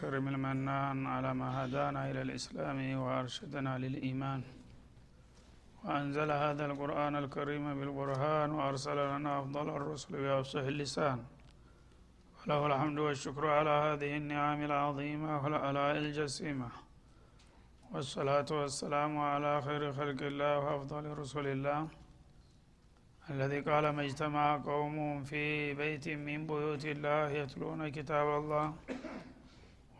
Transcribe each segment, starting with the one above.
الكريم المنان على ما هدانا إلى الإسلام وأرشدنا للإيمان. وأنزل هذا القرآن الكريم بالبرهان وأرسل لنا أفضل الرسل بأفصح اللسان. وله الحمد والشكر على هذه النعم العظيمة والآلاء الجسيمة. والصلاة والسلام على خير خلق الله وأفضل رسل الله. الذي قال ما اجتمع قوم في بيت من بيوت الله يتلون كتاب الله.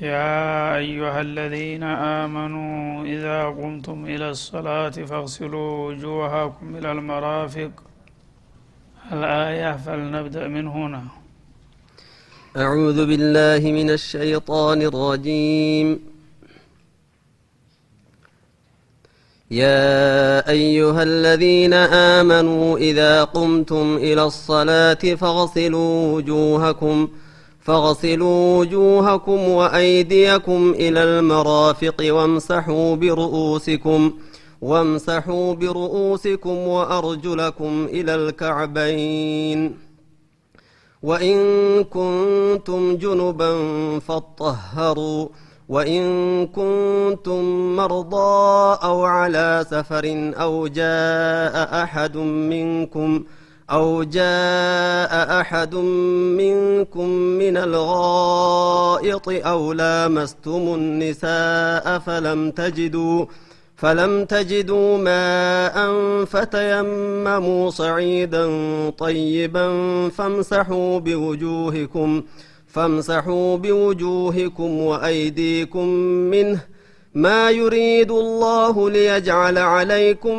يا أيها الذين آمنوا إذا قمتم إلى الصلاة فاغسلوا وجوهكم إلى المرافق. الآية فلنبدأ من هنا. أعوذ بالله من الشيطان الرجيم. يا أيها الذين آمنوا إذا قمتم إلى الصلاة فاغسلوا وجوهكم فاغسلوا وجوهكم وأيديكم إلى المرافق وامسحوا برؤوسكم وامسحوا برؤوسكم وأرجلكم إلى الكعبين. وإن كنتم جنبا فاطهروا وإن كنتم مرضى أو على سفر أو جاء أحد منكم أو جاء أحد منكم من الغائط أو لامستم النساء فلم تجدوا فلم تجدوا ماء فتيمموا صعيدا طيبا فامسحوا بوجوهكم فامسحوا بوجوهكم وأيديكم منه. ما يريد الله ليجعل عليكم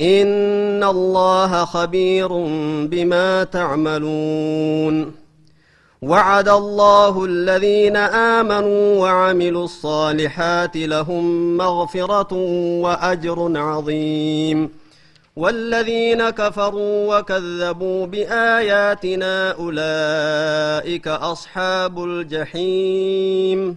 إن الله خبير بما تعملون وعد الله الذين آمنوا وعملوا الصالحات لهم مغفرة وأجر عظيم والذين كفروا وكذبوا بآياتنا أولئك أصحاب الجحيم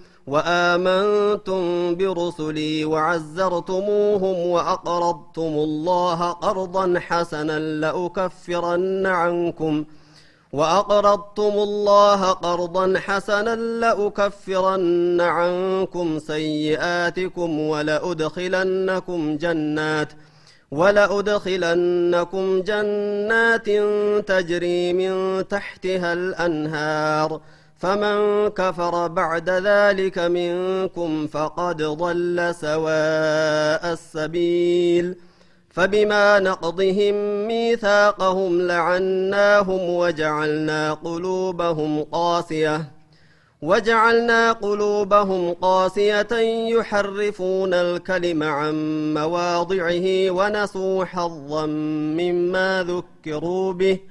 وآمنتم برسلي وعزرتموهم وأقرضتم الله قرضا حسنا لأكفرن عنكم وأقرضتم الله قرضا حسنا لأكفرن عنكم سيئاتكم ولأدخلنكم جنات ولأدخلنكم جنات تجري من تحتها الأنهار فمن كفر بعد ذلك منكم فقد ضل سواء السبيل. فبما نقضهم ميثاقهم لعناهم وجعلنا قلوبهم قاسية. وجعلنا قلوبهم قاسية يحرفون الكلم عن مواضعه ونسوا حظا مما ذكروا به.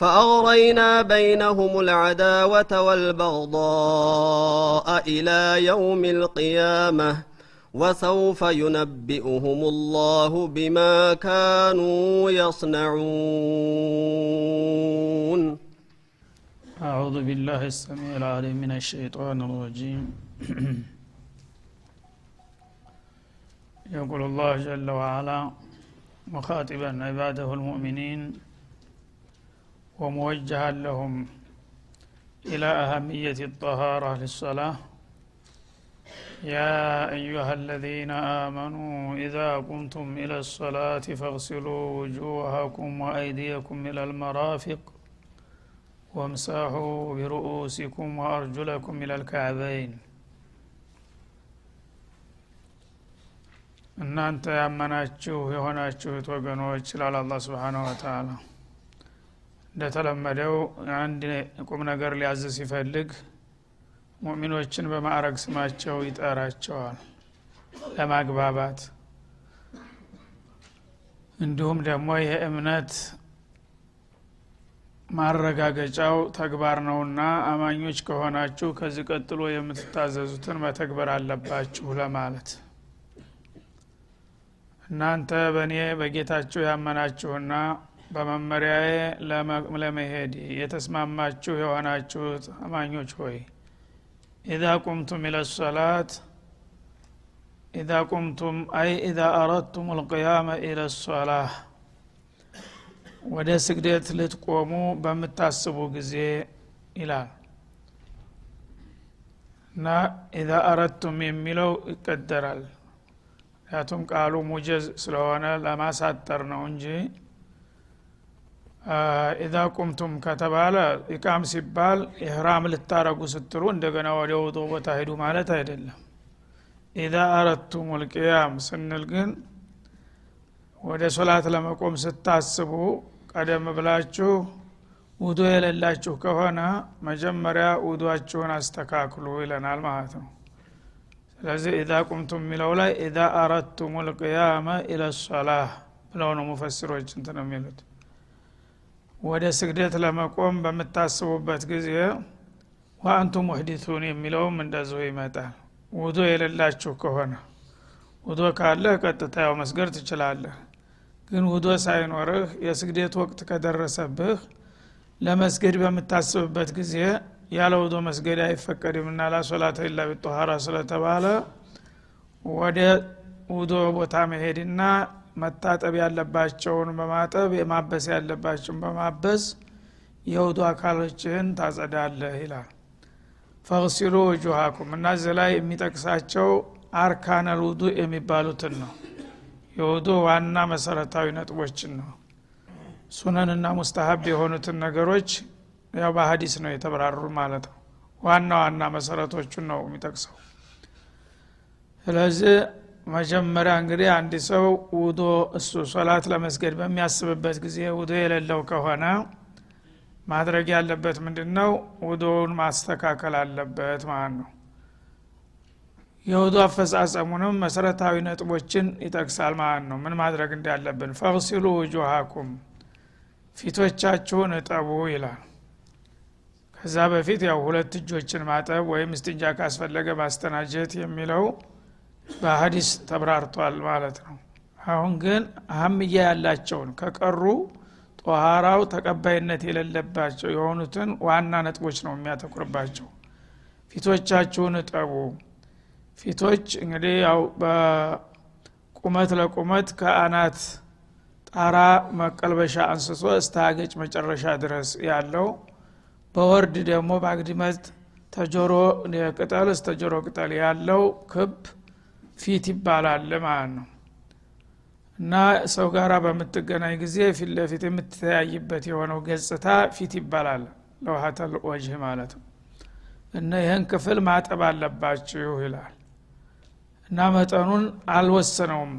فأغرينا بينهم العداوة والبغضاء إلى يوم القيامة وسوف ينبئهم الله بما كانوا يصنعون. أعوذ بالله السميع العليم من الشيطان الرجيم. يقول الله جل وعلا مخاطبا عباده المؤمنين وموجها لهم إلى أهمية الطهارة للصلاة يا أيها الذين آمنوا إذا قمتم إلى الصلاة فاغسلوا وجوهكم وأيديكم إلى المرافق وامسحوا برؤوسكم وأرجلكم إلى الكعبين እናንተ ያመናችሁ የሆናችሁት ወገኖች ይላል አላ ስብሓነሁ ወተአላ እንደተለመደው አንድ ቁም ነገር ሊያዝ ሲፈልግ ሙእሚኖችን በማዕረግ ስማቸው ይጠራቸዋል። ለማግባባት። እንዲሁም ደግሞ የእምነት ማረጋገጫው ተግባር ነውና አማኞች ከሆናችሁ ከዚህ ቀጥሎ የምትታዘዙትን መተግበር አለባችሁ ለማለት። እናንተ በእኔ በጌታችሁ ያመናችሁና በመመሪያዬ ለመሄድ የተስማማችሁ የሆናችሁት አማኞች ሆይ ኢዛ ቁምቱም ኢለ ኢዛ ቁምቱም አይ ኢዛ አረድቱም ልቅያመ ኢለ ወደ ስግደት ልትቆሙ በምታስቡ ጊዜ ይላል። እና ኢዛ አረድቱም የሚለው ይቀደራል። ምክንያቱም ቃሉ ሙጀዝ ስለሆነ ለማሳጠር ነው እንጂ ኢዛ ቁምቱም ከተባለ ኢቃም ሲባል ኢህራም ልታረጉ ስትሉ እንደገና ወደ ውጦ ቦታ ሄዱ ማለት አይደለም። ኢዛ አረድቱም ልቅያም ስንል ግን ወደ ሶላት ለመቆም ስታስቡ ቀደም ብላችሁ ውዶ የሌላችሁ ከሆነ መጀመሪያ ውዷችሁን አስተካክሉ ይለናል ማለት ነው። ስለዚህ ኢዛ ቁምቱም የሚለው ላይ ኢዛ አረድቱም ልቅያመ ኢለ ሶላህ ብለው ነው ሙፈሲሮች እንትን የሚሉት ወደ ስግደት ለመቆም በምታስቡበት ጊዜ ወአንቱም ሙሕዲቱን የሚለውም እንደዚሁ ይመጣል። ውዶ የሌላችሁ ከሆነ ውዶ ካለ ቀጥታ ያው መስገድ ትችላለህ። ግን ውዶ ሳይኖርህ የስግደት ወቅት ከደረሰብህ ለመስገድ በምታስብበት ጊዜ ያለ ውዶ መስገድ አይፈቀድምና ላሶላተ ኢላ ቢጠኋራ ስለተባለ ወደ ውዶ ቦታ መሄድና መታጠብ ያለባቸውን በማጠብ የማበስ ያለባቸውን በማበስ የውዱ አካሎችህን ታጸዳለህ ይላል። ፈግሲሉ ውጁሃኩም እና እዚህ ላይ የሚጠቅሳቸው አርካነል ውዱ የሚባሉትን ነው። የውዱ ዋና መሰረታዊ ነጥቦችን ነው። ሱነንና ሙስተሀብ የሆኑትን ነገሮች ያው በሀዲስ ነው የተብራሩ ማለት ነው። ዋና ዋና መሰረቶቹን ነው የሚጠቅሰው። ስለዚህ መጀመሪያ እንግዲህ አንድ ሰው ውዶ እሱ ሶላት ለመስገድ በሚያስብበት ጊዜ ውዶ የሌለው ከሆነ ማድረግ ያለበት ምንድን ነው ውዶውን ማስተካከል አለበት ማለት ነው። የውዱ አፈጻጸሙንም መሰረታዊ ነጥቦችን ይጠቅሳል ማለት ነው። ምን ማድረግ እንዳለብን? ፈግሲሉ ውጁሃኩም ፊቶቻችሁን እጠቡ ይላል። ከዛ በፊት ያው ሁለት እጆችን ማጠብ ወይም እስትንጃ ካስፈለገ ማስተናጀት የሚለው በሀዲስ ተብራርቷል ማለት ነው። አሁን ግን አህምያ ያላቸውን ከቀሩ ጦሃራው ተቀባይነት የሌለባቸው የሆኑትን ዋና ነጥቦች ነው የሚያተኩርባቸው። ፊቶቻችሁን እጠቡ። ፊቶች እንግዲህ ያው በቁመት ለቁመት ከአናት ጣራ መቀልበሻ አንስቶ እስተ አገጭ መጨረሻ ድረስ ያለው በወርድ ደግሞ በአግድመት ተጆሮ ቅጠል እስተ ጆሮ ቅጠል ያለው ክብ ፊት ይባላል ማለት ነው። እና ሰው ጋር በምትገናኝ ጊዜ ፊት ለፊት የምትተያይበት የሆነው ገጽታ ፊት ይባላል ለውሀተል ወጅህ ማለት ነው። እና ይህን ክፍል ማጠብ አለባችሁ ይላል። እና መጠኑን አልወሰነውም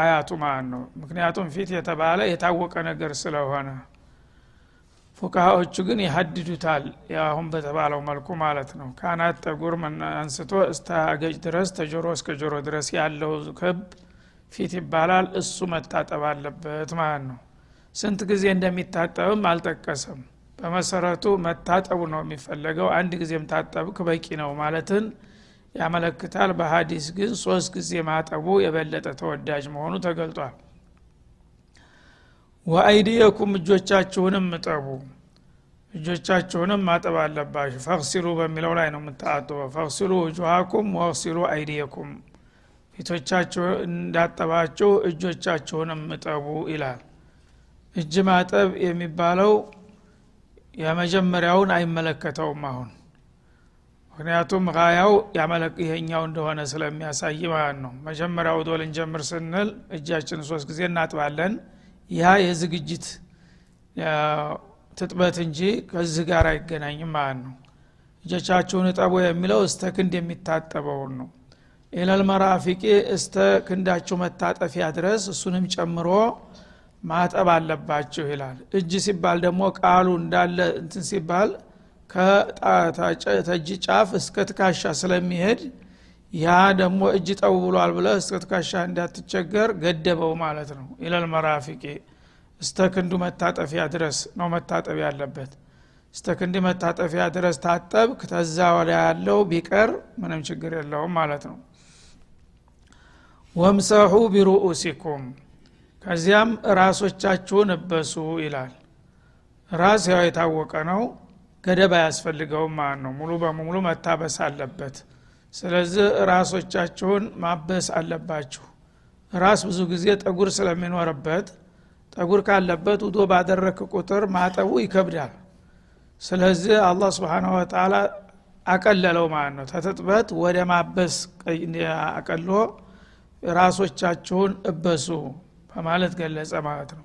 አያቱ ማለት ነው። ምክንያቱም ፊት የተባለ የታወቀ ነገር ስለሆነ ፉካሃዎቹ ግን ይሀድዱታል አሁን በተባለው መልኩ ማለት ነው። ካናት ጠጉር አንስቶ እስተ አገጭ ድረስ ተጆሮ እስከ ጆሮ ድረስ ያለው ክብ ፊት ይባላል። እሱ መታጠብ አለበት ማለት ነው። ስንት ጊዜ እንደሚታጠብም አልጠቀሰም። በመሰረቱ መታጠቡ ነው የሚፈለገው። አንድ ጊዜም ታጠብክ በቂ ነው ማለትን ያመለክታል። በሀዲስ ግን ሶስት ጊዜ ማጠቡ የበለጠ ተወዳጅ መሆኑ ተገልጧል ወአይዲየኩም እጆቻችሁንም እጠቡ እጆቻችሁንም ማጠብ አለባችሁ። ፈክሲሉ በሚለው ላይ ነው የምታጥበው። ፈክሲሉ ውጁሃኩም ወክሲሉ አይዲየኩም። ፊቶቻችሁ እንዳጠባችሁ እጆቻችሁንም እጠቡ ይላል። እጅ ማጠብ የሚባለው የመጀመሪያውን አይመለከተውም አሁን። ምክንያቱም ራያው ይሄኛው እንደሆነ ስለሚያሳይ ማለት ነው። መጀመሪያ ውዶ ልንጀምር ስንል እጃችን ሶስት ጊዜ እናጥባለን ያ የዝግጅት ትጥበት እንጂ ከዚህ ጋር አይገናኝም ማለት ነው። እጆቻችሁን እጠቡ የሚለው እስተ ክንድ የሚታጠበውን ነው። ኢለል መራፊቂ እስተ ክንዳችሁ መታጠፊያ ድረስ እሱንም ጨምሮ ማጠብ አለባችሁ ይላል። እጅ ሲባል ደግሞ ቃሉ እንዳለ እንትን ሲባል ከተእጅ ጫፍ እስከ ትካሻ ስለሚሄድ ያ ደግሞ እጅ ጠው ብሏል ብለ እስከ ትካሻ እንዳትቸገር ገደበው ማለት ነው። ኢለል መራፊቂ እስተ ክንዱ መታጠፊያ ድረስ ነው መታጠብ ያለበት። እስተ ክንድ መታጠፊያ ድረስ ታጠብ ከተዛ ወደ ያለው ቢቀር ምንም ችግር የለውም ማለት ነው። ወምሰሑ ቢሩኡሲኩም ከዚያም ራሶቻችሁን እበሱ ይላል። ራስ ያው የታወቀ ነው ገደብ አያስፈልገውም ማለት ነው። ሙሉ በሙሉ መታበስ አለበት ስለዚህ ራሶቻችሁን ማበስ አለባችሁ። ራስ ብዙ ጊዜ ጠጉር ስለሚኖርበት ጠጉር ካለበት ውዶ ባደረክ ቁጥር ማጠቡ ይከብዳል። ስለዚህ አላህ ስብሓናሁ ወተላ አቀለለው ማለት ነው። ተትጥበት ወደ ማበስ አቀሎ ራሶቻችሁን እበሱ በማለት ገለጸ ማለት ነው።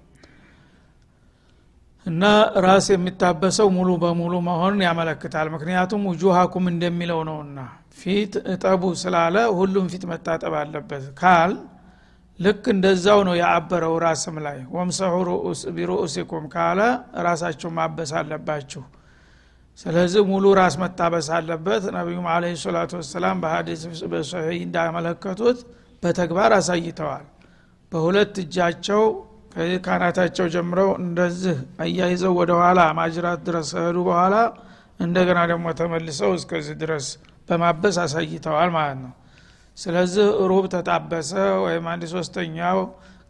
እና ራስ የሚታበሰው ሙሉ በሙሉ መሆኑን ያመለክታል። ምክንያቱም ውጁሃኩም እንደሚለው ነውና ፊት እጠቡ ስላለ ሁሉም ፊት መታጠብ አለበት። ካል ልክ እንደዛው ነው የአበረው ራስም ላይ። ወምሰሑ ቢሩኡሲኩም ካለ ራሳችሁ ማበስ አለባችሁ። ስለዚህ ሙሉ ራስ መታበስ አለበት። ነቢዩም አለ ሰላቱ ወሰላም በሀዲስ በሶሒ እንዳመለከቱት በተግባር አሳይተዋል። በሁለት እጃቸው ካናታቸው ጀምረው እንደዚህ አያይዘው ወደ ኋላ ማጅራት ድረስ ሄዱ በኋላ እንደገና ደግሞ ተመልሰው እስከዚህ ድረስ በማበስ አሳይተዋል ማለት ነው። ስለዚህ ሩብ ተጣበሰ ወይም አንድ ሶስተኛው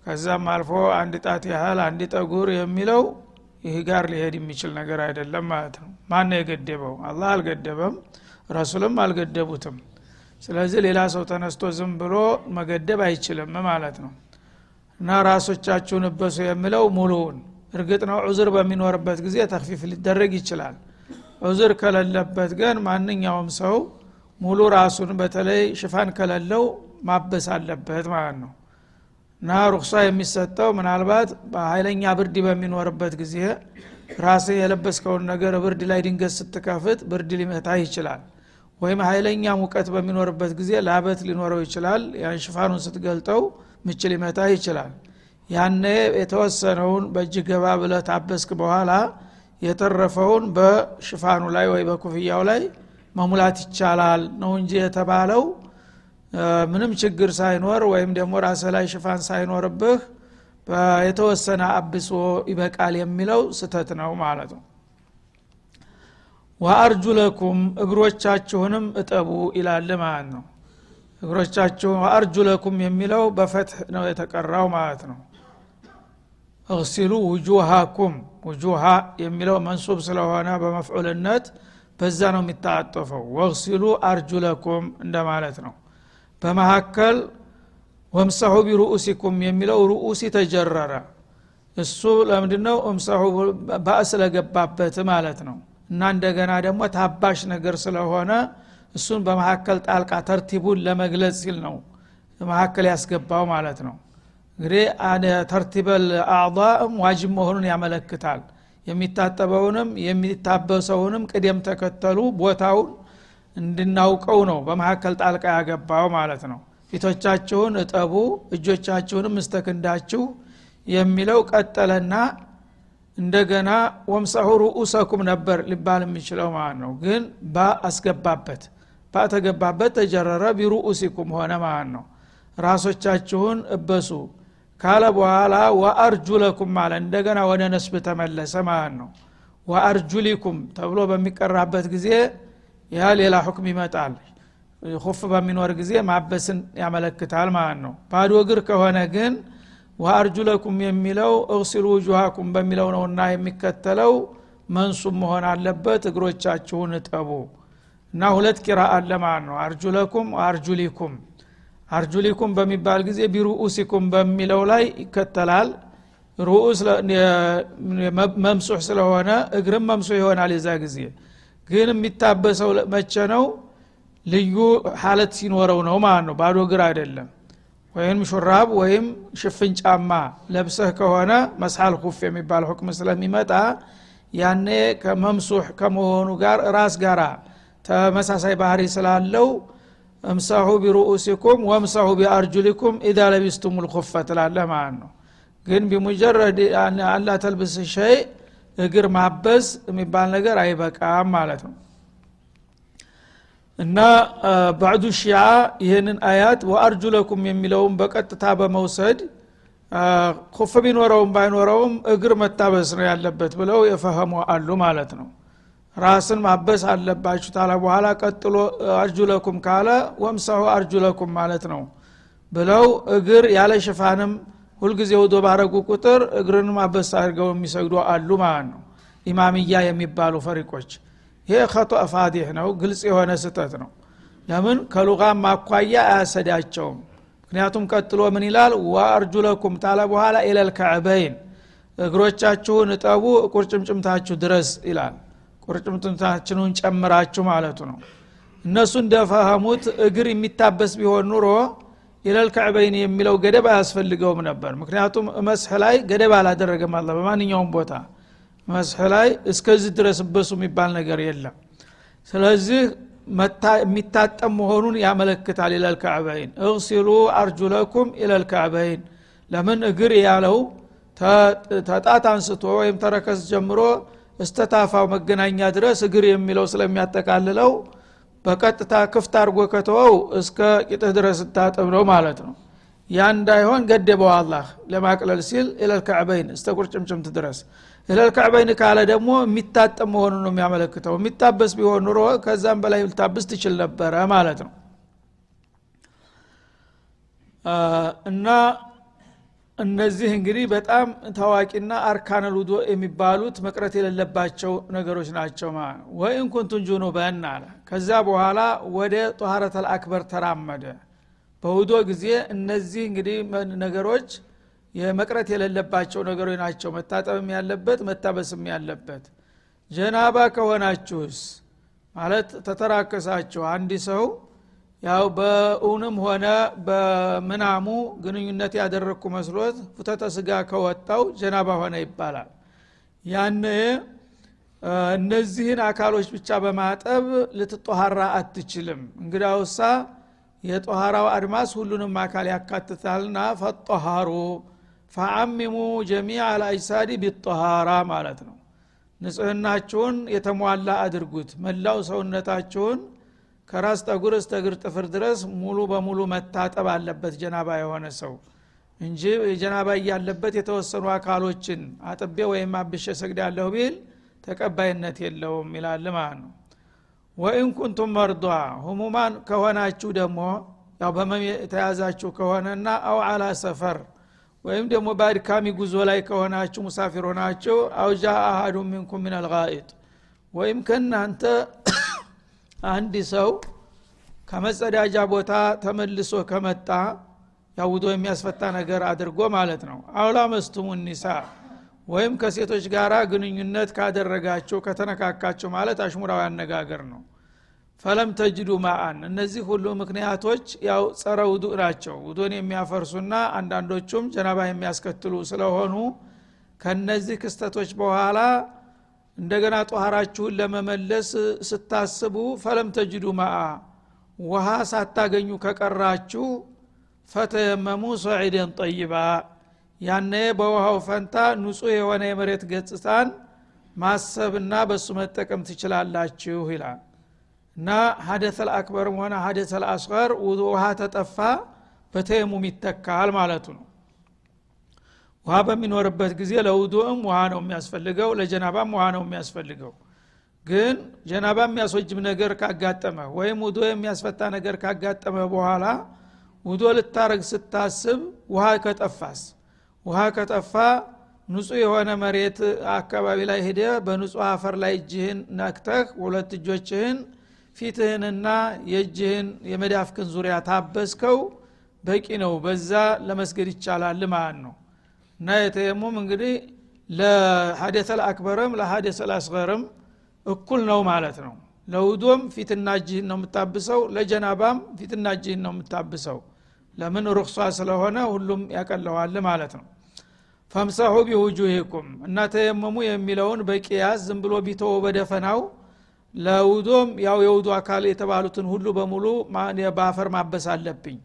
ከዛም አልፎ አንድ ጣት ያህል አንድ ጠጉር የሚለው ይህ ጋር ሊሄድ የሚችል ነገር አይደለም ማለት ነው። ማን የገደበው? አላህ አልገደበም ረሱልም አልገደቡትም። ስለዚህ ሌላ ሰው ተነስቶ ዝም ብሎ መገደብ አይችልም ማለት ነው። እና ራሶቻችሁን እበሱ የሚለው ሙሉውን። እርግጥ ነው ዑዝር በሚኖርበት ጊዜ ተክፊፍ ሊደረግ ይችላል። ዑዝር ከሌለበት ግን ማንኛውም ሰው ሙሉ ራሱን በተለይ ሽፋን ከሌለው ማበስ አለበት ማለት ነው። እና ሩክሷ የሚሰጠው ምናልባት በኃይለኛ ብርድ በሚኖርበት ጊዜ ራስ የለበስከውን ነገር ብርድ ላይ ድንገት ስትከፍት ብርድ ሊመታ ይችላል። ወይም ኃይለኛ ሙቀት በሚኖርበት ጊዜ ላበት ሊኖረው ይችላል። ያን ሽፋኑን ስትገልጠው ምች ሊመታ ይችላል። ያነ የተወሰነውን በእጅ ገባ ብለ ታበስክ በኋላ የተረፈውን በሽፋኑ ላይ ወይ በኩፍያው ላይ መሙላት ይቻላል ነው እንጂ የተባለው። ምንም ችግር ሳይኖር ወይም ደግሞ ራስ ላይ ሽፋን ሳይኖርብህ የተወሰነ አብሶ ይበቃል የሚለው ስተት ነው ማለት ነው። ወአርጁለኩም እግሮቻችሁንም እጠቡ ይላል ማለት ነው። እግሮቻችሁን ወአርጁለኩም የሚለው በፈትህ ነው የተቀራው ማለት ነው። እግሲሉ ውጁሃኩም ውጁሃ የሚለው መንሱብ ስለሆነ በመፍዑልነት በዛ ነው የሚታጠፈው። ወግሲሉ አርጁለኩም እንደማለት ነው። በመካከል ወምሰሑ ቢሩኡሲኩም የሚለው ሩኡሲ ተጀረረ። እሱ ለምንድነው? እምሰሁ ባእ ስለገባበት ማለት ነው። እና እንደገና ደግሞ ታባሽ ነገር ስለሆነ እሱን በመካከል ጣልቃ ተርቲቡን ለመግለጽ ሲል ነው መካከል ያስገባው ማለት ነው። እንግዲህ ተርቲበል አዕም ዋጅብ መሆኑን ያመለክታል የሚታጠበውንም የሚታበሰውንም ቅደም ተከተሉ ቦታውን እንድናውቀው ነው። በመካከል ጣልቃ ያገባው ማለት ነው። ፊቶቻችሁን እጠቡ እጆቻችሁንም እስተክንዳችሁ የሚለው ቀጠለና እንደገና ወምሳሁ ሩኡሰኩም ነበር ሊባል የሚችለው ማለት ነው። ግን ባ አስገባበት። ባ ተገባበት ተጀረረ ቢሩኡሲኩም ሆነ ማለት ነው። ራሶቻችሁን እበሱ ካለ በኋላ ወአርጁለኩም ማለት እንደገና ወደ ነስብ ተመለሰ ማለት ነው። ወአርጁሊኩም ተብሎ በሚቀራበት ጊዜ ያ ሌላ ሁክም ይመጣል። ሁፍ በሚኖር ጊዜ ማበስን ያመለክታል ማለት ነው። ባዶ እግር ከሆነ ግን ወአርጁለኩም የሚለው እግሲሉ ውጁሃኩም በሚለው ነውና የሚከተለው መንሱብ መሆን አለበት። እግሮቻችሁን እጠቡ። እና ሁለት ቂራ አለ ነው። አርጁለኩም አርጁሊኩም አርጁሊኩም በሚባል ጊዜ ቢሩኡሲኩም በሚለው ላይ ይከተላል። ሩኡስ መምሱሕ ስለሆነ እግርም መምሱሕ ይሆናል የዛ ጊዜ። ግን የሚታበሰው መቼ ነው? ልዩ ሀለት ሲኖረው ነው ማለት ነው። ባዶ እግር አይደለም። ወይም ሹራብ ወይም ሽፍን ጫማ ለብሰህ ከሆነ መስሐል ኩፍ የሚባል ሁክም ስለሚመጣ ያኔ ከመምሱሕ ከመሆኑ ጋር ራስ ጋራ ተመሳሳይ ባህሪ ስላለው እምሳሁ ቢሩኡሲኩም ወምሳሁ ቢአርጁሊኩም ኢዛ ለቢስቱም ልኩፈ ትላለ ማለት ነው። ግን ቢሙጀረድ አላ ተልብስ ሸይ እግር ማበስ የሚባል ነገር አይበቃም ማለት ነው። እና ባዕዱ ሺዓ ይህንን አያት ወአርጁለኩም የሚለውን በቀጥታ በመውሰድ ኩፍ ቢኖረውም ባይኖረውም እግር መታበስ ነው ያለበት ብለው የፈህሙ አሉ ማለት ነው ራስን ማበስ አለባችሁ ታለ። በኋላ ቀጥሎ አርጁለኩም ካለ ወምሰሁ አርጁለኩም ማለት ነው ብለው እግር ያለ ሽፋንም ሁልጊዜ ውዶ ባረጉ ቁጥር እግርን ማበስ አድርገው የሚሰግዱ አሉ ማለት ነው። ኢማምያ የሚባሉ ፈሪቆች። ይሄ ከቶ ፋዲህ ነው ግልጽ የሆነ ስህተት ነው። ለምን? ከሉጋም ማኳያ አያሰዳቸውም። ምክንያቱም ቀጥሎ ምን ይላል? ወአርጁለኩም ታለ በኋላ ኢለል ከዕበይን እግሮቻችሁን እጠቡ ቁርጭምጭምታችሁ ድረስ ይላል ቁርጭምጭምታችንን ጨምራችሁ ማለቱ ነው። እነሱ እንደፈህሙት እግር የሚታበስ ቢሆን ኑሮ ኢለል ከዕበይን የሚለው ገደብ አያስፈልገውም ነበር። ምክንያቱም መስህ ላይ ገደብ አላደረገም አለ በማንኛውም ቦታ። መስህ ላይ እስከዚህ ድረስ በሱ የሚባል ነገር የለም። ስለዚህ የሚታጠም መሆኑን ያመለክታል ኢለል ከዕበይን። እግሲሉ አርጁለኩም ኢለል ከዕበይን። ለምን እግር ያለው ተጣት አንስቶ ወይም ተረከስ ጀምሮ እስተታፋው መገናኛ ድረስ እግር የሚለው ስለሚያጠቃልለው በቀጥታ ክፍት አድርጎ ከተወው እስከ ቂጥህ ድረስ ስታጥብ ነው ማለት ነው። ያ እንዳይሆን ገደበው አላህ ለማቅለል ሲል ኢለልከዕበይን እስተ ቁርጭምጭምት ድረስ። ኢለልከዕበይን ካለ ደግሞ የሚታጠብ መሆኑን ነው የሚያመለክተው። የሚታበስ ቢሆን ኑሮ ከዛም በላይ ልታብስ ትችል ነበረ ማለት ነው። እና እነዚህ እንግዲህ በጣም ታዋቂና አርካነል ውዶ የሚባሉት መቅረት የሌለባቸው ነገሮች ናቸው ማለት ወይን ኩንቱን ጁኑበን አለ። ከዛ በኋላ ወደ ጦሃረተል አክበር ተራመደ። በውዶ ጊዜ እነዚህ እንግዲህ ነገሮች የመቅረት የሌለባቸው ነገሮች ናቸው። መታጠብም ያለበት መታበስም ያለበት። ጀናባ ከሆናችሁስ? ማለት ተተራከሳችሁ። አንድ ሰው ያው በእውንም ሆነ በምናሙ ግንኙነት ያደረግኩ መስሎት ፍተተ ስጋ ከወጣው ጀናባ ሆነ ይባላል። ያን እነዚህን አካሎች ብቻ በማጠብ ልትጦሃራ አትችልም። እንግዳውሳ የጦሃራው አድማስ ሁሉንም አካል ያካትታልና ፈጦሃሩ ፈአሚሙ ጀሚዕ አልአጅሳዲ ቢጦሃራ ማለት ነው። ንጽህናችሁን የተሟላ አድርጉት። መላው ሰውነታችሁን ከራስ ጠጉር እስተ እግር ጥፍር ድረስ ሙሉ በሙሉ መታጠብ አለበት ጀናባ የሆነ ሰው እንጂ ጀናባ እያለበት የተወሰኑ አካሎችን አጥቤ ወይም አብሼ ሰግዳለሁ ቢል ተቀባይነት የለውም ይላል ማለት ነው። ወኢን ኩንቱም መርዷ ህሙማን ከሆናችሁ ደግሞ ያው በመም የተያዛችሁ ከሆነና አው አላ ሰፈር ወይም ደግሞ በአድካሚ ጉዞ ላይ ከሆናችሁ ሙሳፊር ሆናችሁ አውጃ አሃዱ ሚንኩም ምን አልጋኢጥ ወይም ከእናንተ አንድ ሰው ከመጸዳጃ ቦታ ተመልሶ ከመጣ ያውዶ የሚያስፈታ ነገር አድርጎ ማለት ነው። አውላ መስቱሙ ኒሳ ወይም ከሴቶች ጋር ግንኙነት ካደረጋቸው ከተነካካቸው ማለት አሽሙራዊ አነጋገር ነው። ፈለም ተጅዱ ማአን እነዚህ ሁሉ ምክንያቶች ያው ጸረ ውዱእ ናቸው። ውዱን የሚያፈርሱና አንዳንዶቹም ጀናባ የሚያስከትሉ ስለሆኑ ከነዚህ ክስተቶች በኋላ እንደገና ጧሃራችሁን ለመመለስ ስታስቡ ፈለም ተጅዱ ማአ ውሃ ሳታገኙ ከቀራችሁ ፈተየመሙ ሰዒደን ጠይባ ያነ በውሃው ፈንታ ንጹህ የሆነ የመሬት ገጽታን ማሰብና በሱ መጠቀም ትችላላችሁ ይላል። እና ሀደተል አክበርም ሆነ ሀደተል አስገር ውሃ ተጠፋ በተየሙም ይተካል ማለቱ ነው ውሃ በሚኖርበት ጊዜ ለውዱእም ውሃ ነው የሚያስፈልገው ለጀናባም ውሃ ነው የሚያስፈልገው። ግን ጀናባ የሚያስወጅብ ነገር ካጋጠመ ወይም ውዶ የሚያስፈታ ነገር ካጋጠመ በኋላ ውዶ ልታረግ ስታስብ ውሃ ከጠፋስ? ውሃ ከጠፋ ንጹህ የሆነ መሬት አካባቢ ላይ ሄደ በንጹህ አፈር ላይ እጅህን ነክተህ ሁለት እጆችህን ፊትህንና የእጅህን የመዳፍክን ዙሪያ ታበስከው በቂ ነው። በዛ ለመስገድ ይቻላል ማለት ነው እና የተየሙም እንግዲህ ለሀደተል አክበርም ለሀደተል አስገርም እኩል ነው ማለት ነው። ለውዶም ፊትና እጅህን ነው የምታብሰው ለጀናባም ፊትና እጅህን ነው የምታብሰው። ለምን ሩክሷ ስለሆነ ሁሉም ያቀለዋል ማለት ነው። ፈምሰሑ ቢውጁሂኩም እና ተየመሙ የሚለውን በቅያስ ዝም ብሎ ቢተወ በደፈናው ለውዶም ያው የውዱ አካል የተባሉትን ሁሉ በሙሉ በአፈር ማበስ አለብኝ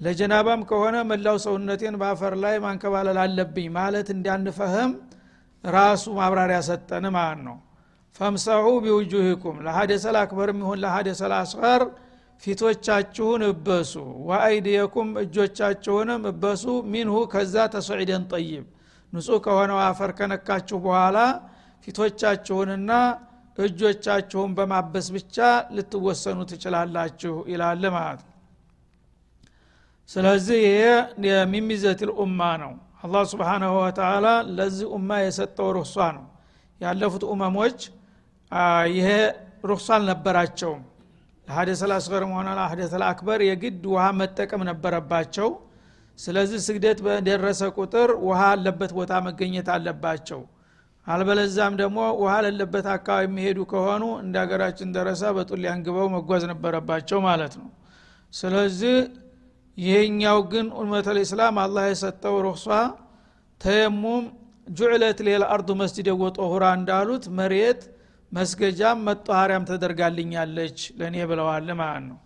ለጀናባም ከሆነ መላው ሰውነቴን በአፈር ላይ ማንከባለል አለብኝ ማለት እንዲያንፈህም ራሱ ማብራሪያ ሰጠን ማለት ነው። ፈምሰሑ ቢውጁሂኩም ለሀደሰል አክበርም ይሁን ለሀደሰል አስቀር ፊቶቻችሁን እበሱ። ወአይድየኩም እጆቻችሁንም እበሱ። ሚንሁ ከዛ ተሰዒደን ጠይብ ንጹህ ከሆነው አፈር ከነካችሁ በኋላ ፊቶቻችሁንና እጆቻችሁን በማበስ ብቻ ልትወሰኑ ትችላላችሁ ይላል ማለት ነው ስለዚህ ይሄ የሚሚዘትል ኡማ ነው። አላህ ስብሓናሁ ወተላ ለዚህ ኡማ የሰጠው ሩክሷ ነው። ያለፉት ኡመሞች ይሄ ሩክሷ አልነበራቸውም። ለሀደሰል አስገርም ሆነ ለሀደሰል አክበር የግድ ውሃ መጠቀም ነበረባቸው። ስለዚህ ስግደት በደረሰ ቁጥር ውሃ አለበት ቦታ መገኘት አለባቸው። አልበለዛም ደግሞ ውሃ ለለበት አካባቢ የሚሄዱ ከሆኑ እንደ ሀገራችን ደረሳ በጡል አንግበው መጓዝ ነበረባቸው ማለት ነው። ስለዚህ ይሄኛው ግን ኡመተል ኢስላም አላህ የሰጠው ሩክሷ ተየሙም ጁዕለት ሌላ አርዱ መስጅድ ወጦሁራ እንዳሉት መሬት መስገጃም መጠሃሪያም ተደርጋልኛለች ለእኔ ብለዋል ማለት ነው።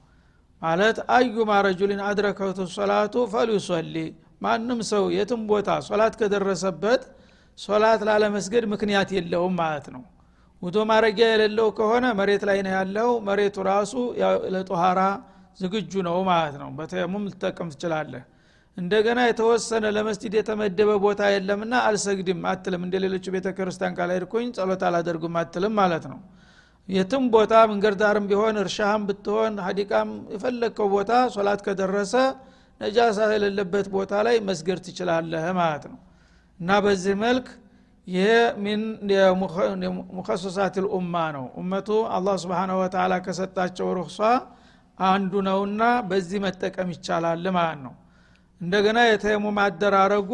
ማለት አዩማ ረጁሊን አድረከቱ ሶላቱ ፈሊዩሰሊ ማንም ሰው የትም ቦታ ሶላት ከደረሰበት ሶላት ላለመስገድ ምክንያት የለውም ማለት ነው። ውዶ ማረጊያ የሌለው ከሆነ መሬት ላይ ነው ያለው። መሬቱ ራሱ ለጦሃራ ዝግጁ ነው ማለት ነው። በተየሙም ልትጠቀም ትችላለህ። እንደገና የተወሰነ ለመስጅድ የተመደበ ቦታ የለምና አልሰግድም አትልም። እንደ ሌሎቹ ቤተ ክርስቲያን ካላሄድኩኝ ጸሎት አላደርጉም አትልም ማለት ነው። የትም ቦታ መንገድ ዳርም ቢሆን እርሻህም ብትሆን ሀዲቃም የፈለግከው ቦታ ሶላት ከደረሰ ነጃሳ የሌለበት ቦታ ላይ መስገድ ትችላለህ ማለት ነው። እና በዚህ መልክ ይሄ ሚን ሙከሰሳት ልኡማ ነው። እመቱ አላህ ስብሓን ወተላ ከሰጣቸው ሩክሷ አንዱ ነውና በዚህ መጠቀም ይቻላል ማለት ነው። እንደገና የተየሙም አደራረጉ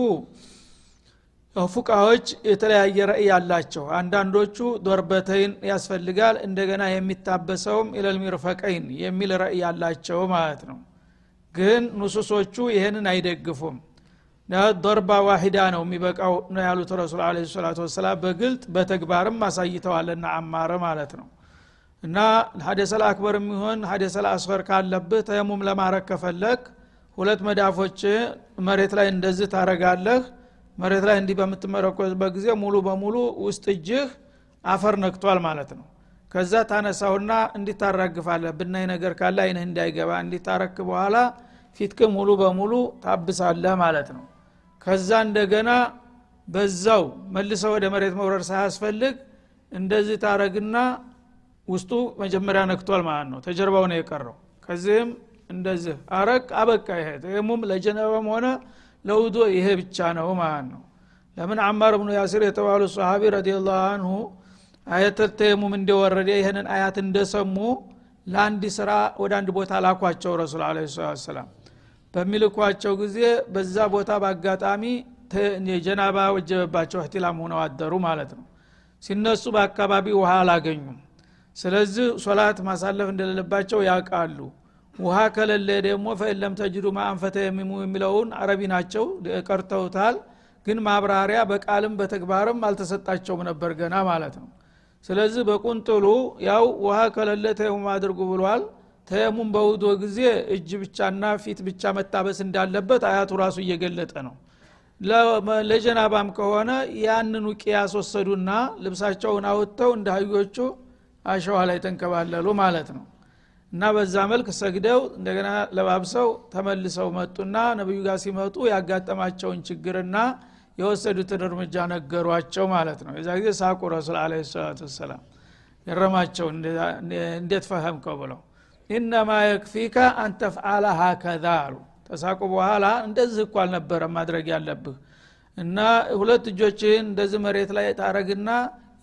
ፉቃዎች የተለያየ ረእይ አላቸው። አንዳንዶቹ ዶርበተይን ያስፈልጋል እንደገና የሚታበሰውም ኢለልሚርፈቀይን የሚል ረእይ አላቸው ማለት ነው። ግን ንሱሶቹ ይህንን አይደግፉም። ዶርባ ዋሂዳ ነው የሚበቃው ነው ያሉት ረሱል አለ ሰላቱ ወሰላም በግልጥ በተግባርም አሳይተዋልና አማረ ማለት ነው እና ሀደሰል አክበር የሚሆን ሀደሰል አስፈር ካለብህ ተየሙም ለማረግ ከፈለግ ሁለት መዳፎች መሬት ላይ እንደዚህ ታረጋለህ። መሬት ላይ እንዲህ በምትመረኮዝበት ጊዜ ሙሉ በሙሉ ውስጥ እጅህ አፈር ነክቷል ማለት ነው። ከዛ ታነሳውና እንዲታራግፋለህ ብናይ ነገር ካለ አይንህ እንዳይገባ እንዲታረክ በኋላ ፊትክ ሙሉ በሙሉ ታብሳለህ ማለት ነው። ከዛ እንደገና በዛው መልሰው ወደ መሬት መውረድ ሳያስፈልግ እንደዚህ ታረግና ውስጡ መጀመሪያ ነክቷል ማለት ነው። ተጀርባው ነው የቀረው። ከዚህም እንደዚህ አረቅ አበቃ ይሄ። ተየሙም ለጀነበም ሆነ ለውዶ ይሄ ብቻ ነው ማለት ነው። ለምን አማር ብኑ ያሲር የተባሉ ሰሃቢ ረዲላሁ አንሁ አየተል ተየሙም እንደወረደ ይህንን አያት እንደሰሙ ለአንድ ስራ ወደ አንድ ቦታ ላኳቸው ረሱል አለ ሰላም በሚልኳቸው ጊዜ በዛ ቦታ በአጋጣሚ የጀናባ ወጀበባቸው እህትላም ሆነው አደሩ ማለት ነው። ሲነሱ በአካባቢ ውሃ አላገኙም ስለዚህ ሶላት ማሳለፍ እንደሌለባቸው ያውቃሉ። ውሃ ከሌለ ደግሞ ፈኢለም ተጅዱ ማአንፈተ የሚሙ የሚለውን አረቢ ናቸው ቀርተውታል። ግን ማብራሪያ በቃልም በተግባርም አልተሰጣቸውም ነበር ገና ማለት ነው። ስለዚህ በቁንጥሉ ያው ውሃ ከሌለ ተየሙም አድርጉ ብሏል። ተየሙም በውዶ ጊዜ እጅ ብቻና ፊት ብቻ መታበስ እንዳለበት አያቱ ራሱ እየገለጠ ነው። ለጀናባም ከሆነ ያንኑ ቅያስ ወሰዱና ልብሳቸውን አውጥተው እንደ አህዮቹ አሸዋ ላይ ተንከባለሉ ማለት ነው። እና በዛ መልክ ሰግደው እንደገና ለባብሰው ተመልሰው መጡና ነቢዩ ጋር ሲመጡ ያጋጠማቸውን ችግርና የወሰዱትን እርምጃ ነገሯቸው ማለት ነው። የዛ ጊዜ ሳቁ ረሱል አለ ሰላቱ ወሰላም ገረማቸው እንዴት ፈህምከው ብለው ኢነማ የክፊከ አንተፍዓለ ሀከዛ አሉ። ተሳቁ በኋላ እንደዚህ እኮ አልነበረ ማድረግ ያለብህ እና ሁለት እጆችህን እንደዚህ መሬት ላይ ታረግና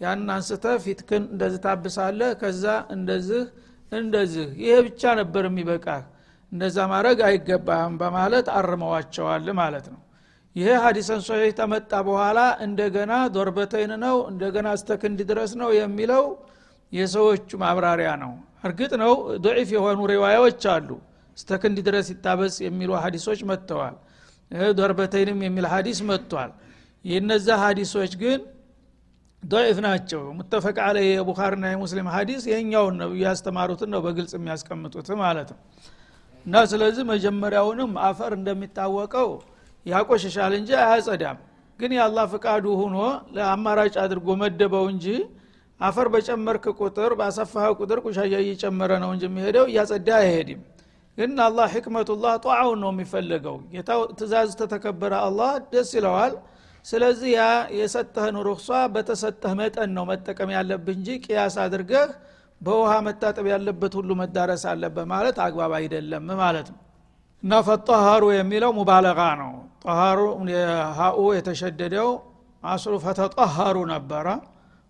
ያን አንስተ ፊትክን እንደዚህ ታብሳለህ ከዛ እንደዚህ እንደዚህ። ይሄ ብቻ ነበር የሚበቃህ። እንደዛ ማድረግ አይገባህም በማለት አርመዋቸዋል ማለት ነው። ይሄ ሀዲሰን ሶሒህ ተመጣ በኋላ እንደገና ዶርበተይን ነው እንደገና እስተክንድ ድረስ ነው የሚለው የሰዎቹ ማብራሪያ ነው። እርግጥ ነው ዶዒፍ የሆኑ ሪዋያዎች አሉ። እስተክንድ ድረስ ይታበስ የሚሉ ሀዲሶች መጥተዋል። ዶርበተይንም የሚል ሀዲስ መጥቷል። የነዛ ሀዲሶች ግን ዶዒፍ ናቸው ሙተፈቅ አለ የቡኻሪና የሙስሊም ሀዲስ የኛውን ነው ያስተማሩትን ነው በግልጽ የሚያስቀምጡት ማለት ነው። እና ስለዚህ መጀመሪያውንም አፈር እንደሚታወቀው ያቆሸሻል እንጂ አያጸዳም። ግን የአላህ ፍቃዱ ሁኖ ለአማራጭ አድርጎ መደበው እንጂ አፈር በጨመርክ ቁጥር ባሰፋህ ቁጥር ቁሻያ እየጨመረ ነው እንጂ የሚሄደው እያጸዳ አይሄድም። ግን አላህ ሕክመቱላህ ጧዓውን ነው የሚፈለገው። ጌታው ትእዛዝ ተተከበረ አላህ ደስ ይለዋል ስለዚህ ያ የሰጠህን ሩክሷ በተሰጠህ መጠን ነው መጠቀም ያለብህ እንጂ ቅያስ አድርገህ በውሃ መታጠብ ያለበት ሁሉ መዳረስ አለበት ማለት አግባብ አይደለም ማለት ነው። እና ፈጠሃሩ የሚለው ሙባለጋ ነው። ጠሃሩ ሀኡ የተሸደደው አስሉ ፈተጠሃሩ ነበረ።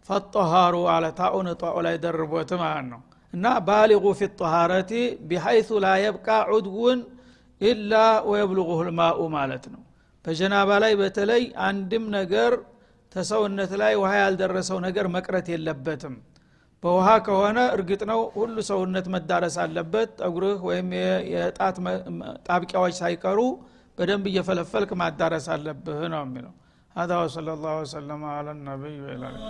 ፈጠሃሩ አለ ታኡን ጧኡ ላይ ደርቦት ማለት ነው። እና ባሊጉ ፊ ጠሃረቲ ቢሐይቱ ላ የብቃ ዑድውን ኢላ ወየብልغሁ ልማኡ ማለት ነው በጀናባ ላይ በተለይ አንድም ነገር ተሰውነት ላይ ውሃ ያልደረሰው ነገር መቅረት የለበትም በውሃ ከሆነ እርግጥ ነው ሁሉ ሰውነት መዳረስ አለበት ጠጉርህ ወይም የጣት ጣብቂያዎች ሳይቀሩ በደንብ እየፈለፈልክ ማዳረስ አለብህ ነው የሚለው هذا وصلى الله وسلم على النبي وعلى اله